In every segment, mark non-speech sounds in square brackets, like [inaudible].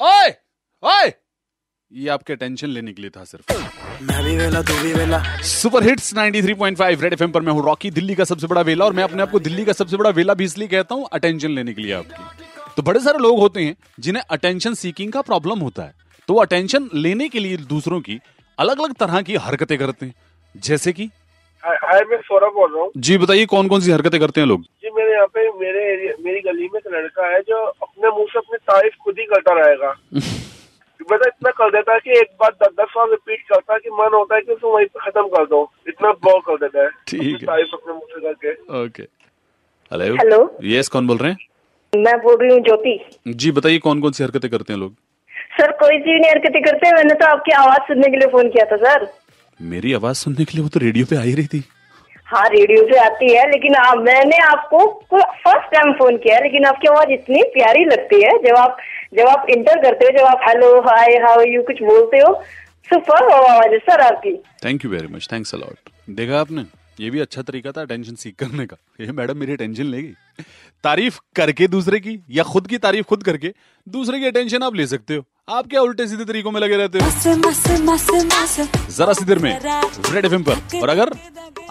ओए ओए। ये आपके टेंशन लेने के लिए था सिर्फ़। मैं भी वेला तू भी वेला। सुपर हिट्स 93.5 रेड एफएम पर मैं हूँ रॉकी दिल्ली का सबसे बड़ा वेला और मैं अपने आप को दिल्ली का सबसे बड़ा वेला भी इसलिए कहता हूँ अटेंशन लेने के लिए आपकी। तो बड़े सारे लोग होते हैं जिन्हें अटेंशन सीकिंग का प्रॉब्लम होता है। तो वो अटेंशन लेने के लिए दूसरों की अलग अलग तरह की हरकतें करते हैं। जैसे कि? हाय हाय, मैं सौरभ बोल रहा हूँ। जी बताइए कौन कौन सी हरकतें करते हैं लोग? जी मेरे यहाँ पे मेरे मेरी गली में एक लड़का है जो अपने मुँह से अपनी तारीफ़ खुद ही करता रहेगा। [laughs] मतलब इतना कर देता है कि एक बार दस दस बार रिपीट करता है कि मन होता है कि उसको वहीं पे खत्म कर दो। इतना बोर कर देता है। ठीक है। तारीफ़ अपने मुँह से करके। Okay hello hello. यस कौन बोल रहे हैं? मैं बोल रही हूँ ज्योति। जी बताइए कौन कौन सी हरकतें करते हैं लोग? सर कोई चीज़ नहीं हरकतें करते। मैंने तो आपकी आवाज़ सुनने के लिए फ़ोन किया था सर। मेरी आवाज़ सुनने के लिए वो तो रेडियो पे आ ही रही थी। हाँ रेडियो पे आती है लेकिन आ, मैंने आपको फ़र्स्ट टाइम फ़ोन किया है लेकिन आपकी आवाज़ इतनी प्यारी लगती है जब आप जब आप इंटर करते हो जब आप हेलो हाय हाउ यू कुछ बोलते हो सुपर आवाज़ है सर आपकी। Thank you very much thanks a lot देखा आपने? ये भी अच्छा तरीका था टेंशन सीख करने का। ये मैडम मेरी टेंशन लेगी। तारीफ़ करके दूसरे की या खुद की तारीफ़ खुद करके दूसरे की अटेंशन आप ले सकते हो। आप क्या उल्टे सीधे तरीकों में लगे रहते हो? जरा सी देर में रेड एफ़ पर। और अगर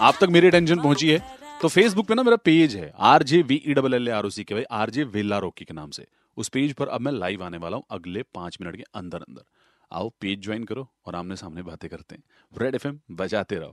आप तक मेरी टेंशन पहुँची है तो फेसबुक पे ना मेरा पेज है R J V E double L R O C K भाई आर जे वेला रोकी के नाम से। उस पेज पर अब मैं लाइव आने वाला हूँ अगले पाँच मिनट के अंदर अंदर आओ पेज ज्वाइन करो और आमने सामने बातें करते हैं। रेड एफएम बजाते रहो।